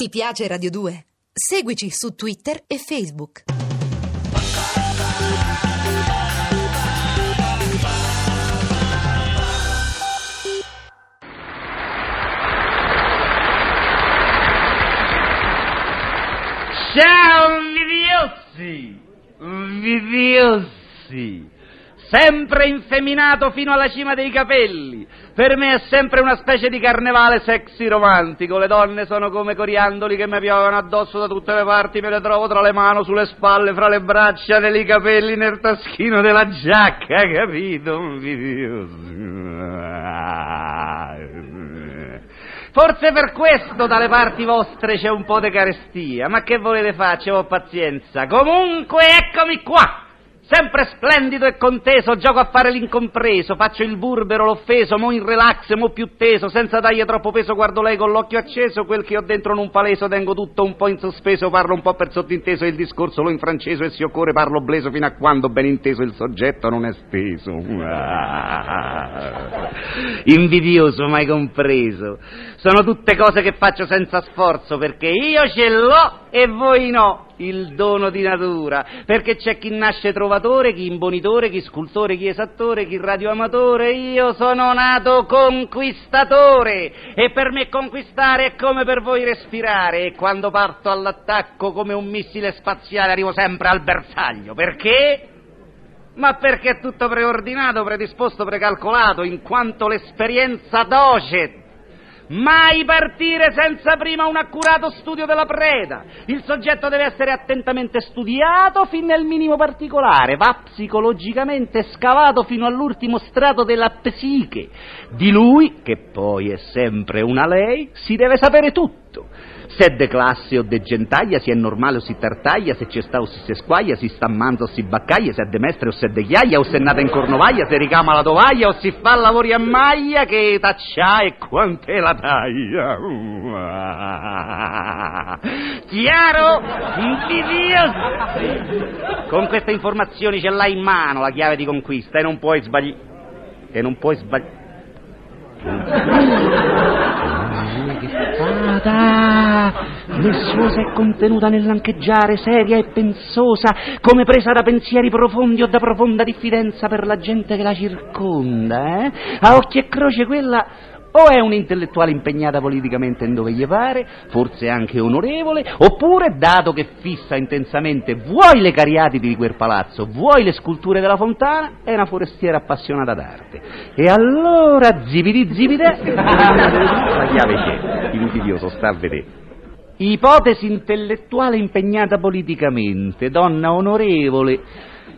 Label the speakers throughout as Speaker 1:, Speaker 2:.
Speaker 1: Ti piace Radio 2? Seguici su Twitter e Facebook.
Speaker 2: Ciao invidiosi! Invidiosi! Sempre infeminato fino alla cima dei capelli. Per me è sempre una specie di carnevale sexy romantico. Le donne sono come coriandoli che mi piovono addosso da tutte le parti, me le trovo tra le mani, sulle spalle, fra le braccia, nei capelli, nel taschino della giacca, capito? Forse per questo dalle parti vostre c'è un po' di carestia, ma che volete fare? C'ho pazienza. Comunque eccomi qua! Sempre splendido e conteso, gioco a fare l'incompreso, faccio il burbero, l'offeso, mo in relax, mo più teso, senza dargli troppo peso, guardo lei con l'occhio acceso, quel che ho dentro non paleso, tengo tutto un po' in sospeso, parlo un po' per sottinteso, il discorso lo infranceso. E si occorre parlo bleso fino a quando ben inteso il soggetto non è steso. Invidioso, mai compreso. Sono tutte cose che faccio senza sforzo, perché io ce l'ho e voi no il dono di natura, perché c'è chi nasce trovatore, chi imbonitore, chi scultore, chi esattore, chi radioamatore, io sono nato conquistatore e per me conquistare è come per voi respirare. E quando parto all'attacco come un missile spaziale arrivo sempre al bersaglio, perché? Ma perché è tutto preordinato, predisposto, precalcolato, in quanto l'esperienza docet Mai partire senza prima un accurato studio della preda. Il soggetto deve essere attentamente studiato fin nel minimo particolare, va psicologicamente scavato fino all'ultimo strato della psiche. Di lui, che poi è sempre una lei, si deve sapere tutto. Se è de classe o de gentaglia, se è normale o si tartaglia, se c'è sta o si squaglia, si sta manzo o si baccaglia, se è de mestre o se è de chiaia, o se è nata in cornovaglia, se ricama la tovaglia o si fa lavori a maglia, che taccia e quant'è la taglia. Chiaro? Invidioso? Con queste informazioni ce l'hai in mano la chiave di conquista e non puoi sbagliare. E non puoi sbagliare. Fata! Lussuosa e contenuta nell'ancheggiare, seria e pensosa, come presa da pensieri profondi o da profonda diffidenza per la gente che la circonda, eh? A occhi e croce quella o è un'intellettuale impegnata politicamente in dove gli pare, forse anche onorevole, oppure, dato che fissa intensamente vuoi le cariatidi di quel palazzo, vuoi le sculture della fontana, è una forestiera appassionata d'arte. E allora, zibidi zibide, la chiave c'è, invidioso, sta a vedere. Ipotesi intellettuale impegnata politicamente, donna onorevole,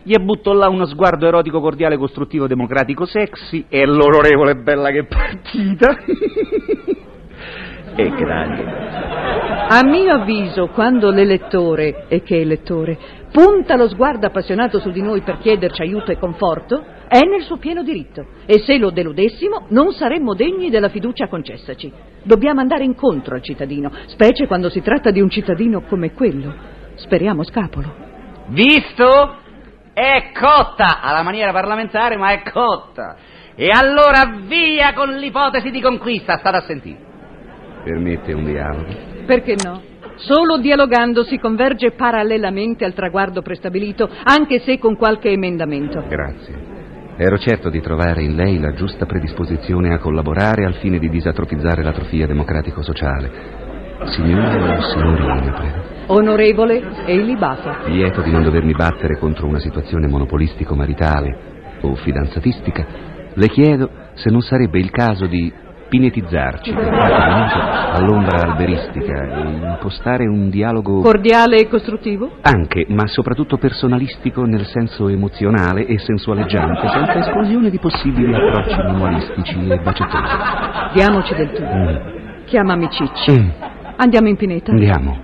Speaker 2: gli butto là uno sguardo erotico, cordiale, costruttivo, democratico, sexy e l'onorevole bella che partita. e grazie.
Speaker 3: A mio avviso, quando l'elettore, e che elettore, punta lo sguardo appassionato su di noi per chiederci aiuto e conforto, è nel suo pieno diritto. E se lo deludessimo, non saremmo degni della fiducia concessaci. Dobbiamo andare incontro al cittadino, specie quando si tratta di un cittadino come quello. Speriamo scapolo.
Speaker 2: Visto? È cotta, alla maniera parlamentare, ma è cotta. E allora via con l'ipotesi di conquista, state a sentire.
Speaker 4: Permette un dialogo?
Speaker 3: Perché no? Solo dialogando si converge parallelamente al traguardo prestabilito, anche se con qualche emendamento.
Speaker 4: Grazie. Ero certo di trovare in lei la giusta predisposizione a collaborare al fine di disatrofizzare l'atrofia democratico-sociale. Signora o signorina, prego?
Speaker 3: Onorevole e illibato.
Speaker 4: Lieto di non dovermi battere contro una situazione monopolistico-maritale o fidanzatistica, le chiedo se non sarebbe il caso di pinetizzarci all'ombra alberistica e impostare un dialogo
Speaker 3: cordiale e costruttivo?
Speaker 4: Anche, ma soprattutto personalistico nel senso emozionale e sensualeggiante, senza esclusione di possibili approcci manualistici e bacettosi.
Speaker 3: Diamoci del tu.
Speaker 4: Mm.
Speaker 3: Chiamami Cicci.
Speaker 4: Mm.
Speaker 3: Andiamo in pineta.
Speaker 4: Andiamo.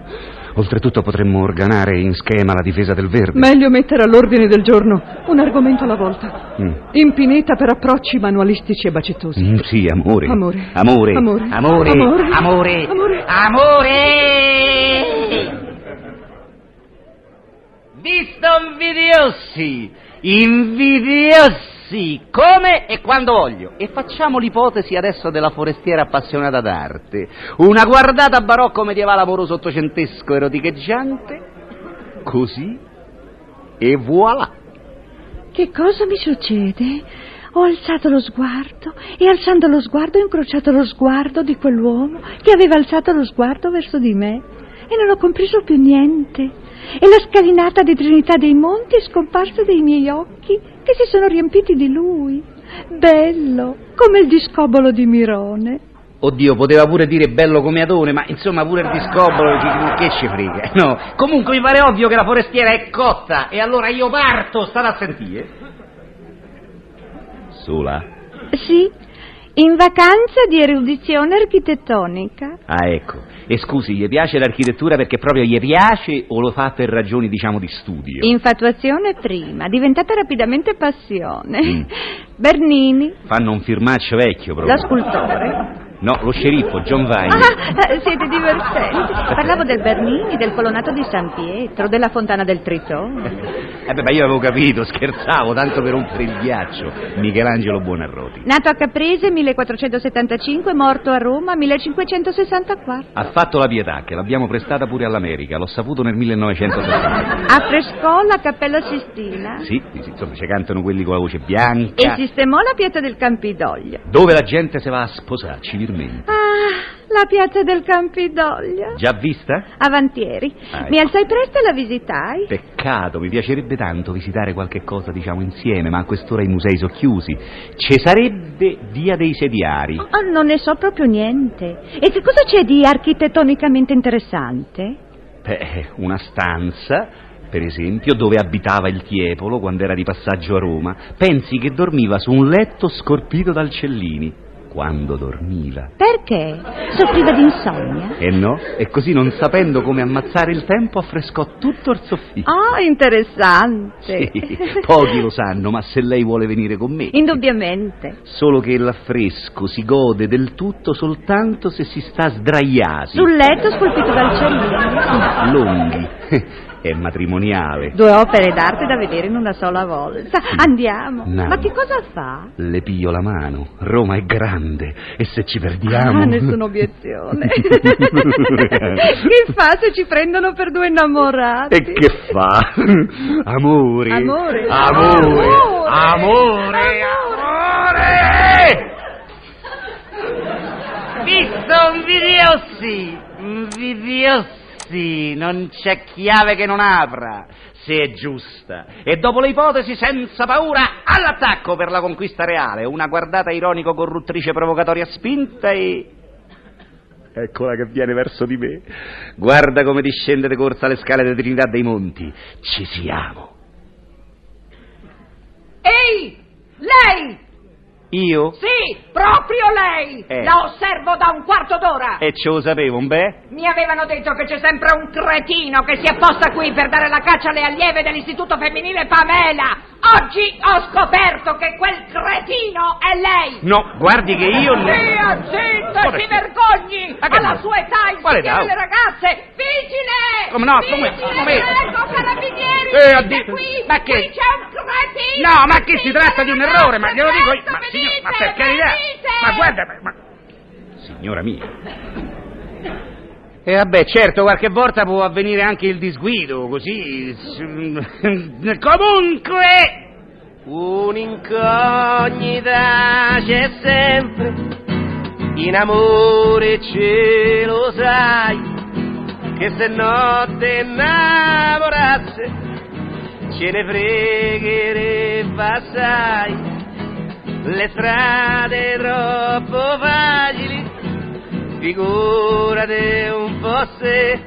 Speaker 4: Oltretutto potremmo organare in schema la difesa del verde.
Speaker 3: Meglio mettere all'ordine del giorno un argomento alla volta.
Speaker 4: Mm.
Speaker 3: In pineta per approcci manualistici e bacettosi.
Speaker 4: Mm, sì, amore.
Speaker 3: Amore.
Speaker 4: Amore.
Speaker 3: Amore.
Speaker 2: Amore.
Speaker 3: Amore.
Speaker 2: Amore.
Speaker 3: Amore.
Speaker 2: Amore. Visto invidiosi, invidiosi.
Speaker 5: Sì, come e quando voglio. E facciamo l'ipotesi adesso della forestiera appassionata d'arte. Una guardata barocco medievale amoroso ottocentesco eroticheggiante. Così. E voilà.
Speaker 3: Che cosa mi succede? Ho alzato lo sguardo e alzando lo sguardo ho incrociato lo sguardo di quell'uomo che aveva alzato lo sguardo verso di me e non ho compreso più niente. E la scalinata di Trinità dei Monti è scomparsa dai miei occhi che si sono riempiti di lui. Bello, come il discobolo di Mirone.
Speaker 5: Oddio, poteva pure dire bello come Adone, ma insomma pure il discobolo, che, che ci frega. No, comunque mi pare ovvio che la forestiera è cotta e allora io parto, state a sentire.
Speaker 2: Sola?
Speaker 3: Sì, in vacanza di erudizione architettonica.
Speaker 2: Ah, ecco. E scusi, gli piace l'architettura perché proprio gli piace o lo fa per ragioni, diciamo, di studio?
Speaker 3: Infatuazione prima, diventata rapidamente passione.
Speaker 2: Mm.
Speaker 3: Bernini,
Speaker 2: Fanno un firmaccio vecchio proprio.
Speaker 3: lo scultore.
Speaker 2: No, lo sceriffo, John Vine.
Speaker 3: Ah, eh, siete divertenti. Parlavo del Bernini, del colonnato di San Pietro, della fontana del Tritone.
Speaker 2: Eh beh, ma io avevo capito, scherzavo, tanto per rompere il ghiaccio. Michelangelo Buonarroti.
Speaker 3: Nato a Caprese 1475, morto a Roma 1564.
Speaker 2: Ha fatto la pietà, che l'abbiamo prestata pure all'America, l'ho saputo nel 1960.
Speaker 3: Affrescò la Cappella Sistina
Speaker 2: Sì, sì, insomma, ci cantano quelli con la voce bianca.
Speaker 3: e sistemò la piazza del Campidoglio.
Speaker 2: Dove la gente si va a sposare civilmente.
Speaker 3: Ah, la piazza del Campidoglio.
Speaker 2: Già vista?
Speaker 3: Avantieri.
Speaker 2: Ah,
Speaker 3: Mi
Speaker 2: ecco.
Speaker 3: alzai presto e la visitai.
Speaker 2: Peccato, mi piacerebbe tanto visitare qualche cosa, diciamo, insieme, ma a quest'ora i musei sono chiusi. Ci sarebbe Via dei Sediari.
Speaker 3: Oh, non ne so proprio niente. E che cosa c'è di architettonicamente interessante?
Speaker 2: Beh, una stanza, per esempio, dove abitava il Tiepolo quando era di passaggio a Roma. Pensi che dormiva su un letto scorpito dal Cellini. Quando dormiva.
Speaker 3: Perché? Soffriva di insonnia?
Speaker 2: E no? E così, non sapendo come ammazzare il tempo, affrescò tutto il soffitto.
Speaker 3: Ah, interessante.
Speaker 2: Sì, pochi lo sanno, ma se lei vuole venire con me.
Speaker 3: Indubbiamente.
Speaker 2: Solo che l'affresco si gode del tutto soltanto se si sta sdraiati.
Speaker 3: Sul letto scolpito dal Cellini.
Speaker 2: Lunghi. È matrimoniale.
Speaker 3: Due opere d'arte da vedere in una sola volta. Andiamo.
Speaker 2: No.
Speaker 3: Ma che cosa fa?
Speaker 2: Le piglio la mano. Roma è grande e se ci perdiamo.
Speaker 3: Ah, nessuna obiezione. che fa se ci prendono per due innamorati?
Speaker 2: E che fa? Amore.
Speaker 3: Amore.
Speaker 2: Amore.
Speaker 3: Amore.
Speaker 2: Amore. Amore.
Speaker 5: Visto un videossi, un videossi, non c'è chiave che non apra, se è giusta. E dopo le ipotesi, senza paura, all'attacco per la conquista reale. Una guardata ironico-corruttrice provocatoria spinta e... Eccola che viene verso di me. Guarda come discende di corsa le scale di Trinità dei Monti. Ci siamo.
Speaker 6: Ehi! Lei!
Speaker 5: Io?
Speaker 6: Sì, proprio lei!
Speaker 5: Eh.
Speaker 6: La osservo da un quarto d'ora!
Speaker 5: E ce lo sapevo, un beh?
Speaker 6: Mi avevano detto che c'è sempre un cretino che si apposta qui per dare la caccia alle allieve dell'istituto femminile Pamela! Oggi ho scoperto che quel cretino è lei!
Speaker 5: No, guardi che io... non-
Speaker 6: Zia, zitta,
Speaker 5: Come-
Speaker 6: si vergogni!
Speaker 5: Ma che
Speaker 6: Alla
Speaker 5: no?
Speaker 6: sua età
Speaker 5: Quale
Speaker 6: insieme
Speaker 5: età?
Speaker 6: le ragazze! Vigile!
Speaker 5: Come no, come-
Speaker 6: Vigile,
Speaker 5: come-
Speaker 6: prego, carabinieri!
Speaker 5: Eh, addio-
Speaker 6: qui!
Speaker 5: ma che-
Speaker 6: Qui c'è un cretino!
Speaker 5: No, ma che si tratta di un errore, ma glielo dico io. Ma, signor, ma per carità. Ma guarda, ma...
Speaker 2: Signora mia.
Speaker 5: E vabbè, certo, qualche volta può avvenire anche il disguido, così... Comunque... Un'incognita c'è sempre, in amore ce lo sai, che se notte innamorasse, ce ne fregherebbe assai, le strade troppo facili, figurate un po' se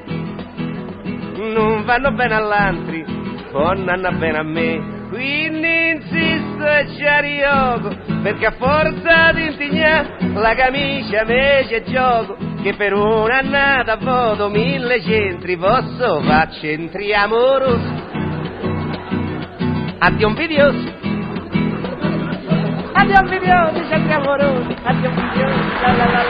Speaker 5: non vanno bene all'altri, non vanno bene a me. Quindi insisto e ci arriogo, perché a forza di intignare la camicia me c'è gioco, che per un'annata voto mille centri, posso fa centri amorosi. Addio un vidioso. Addio un vidioso, centri amorosi, addio la la la la, la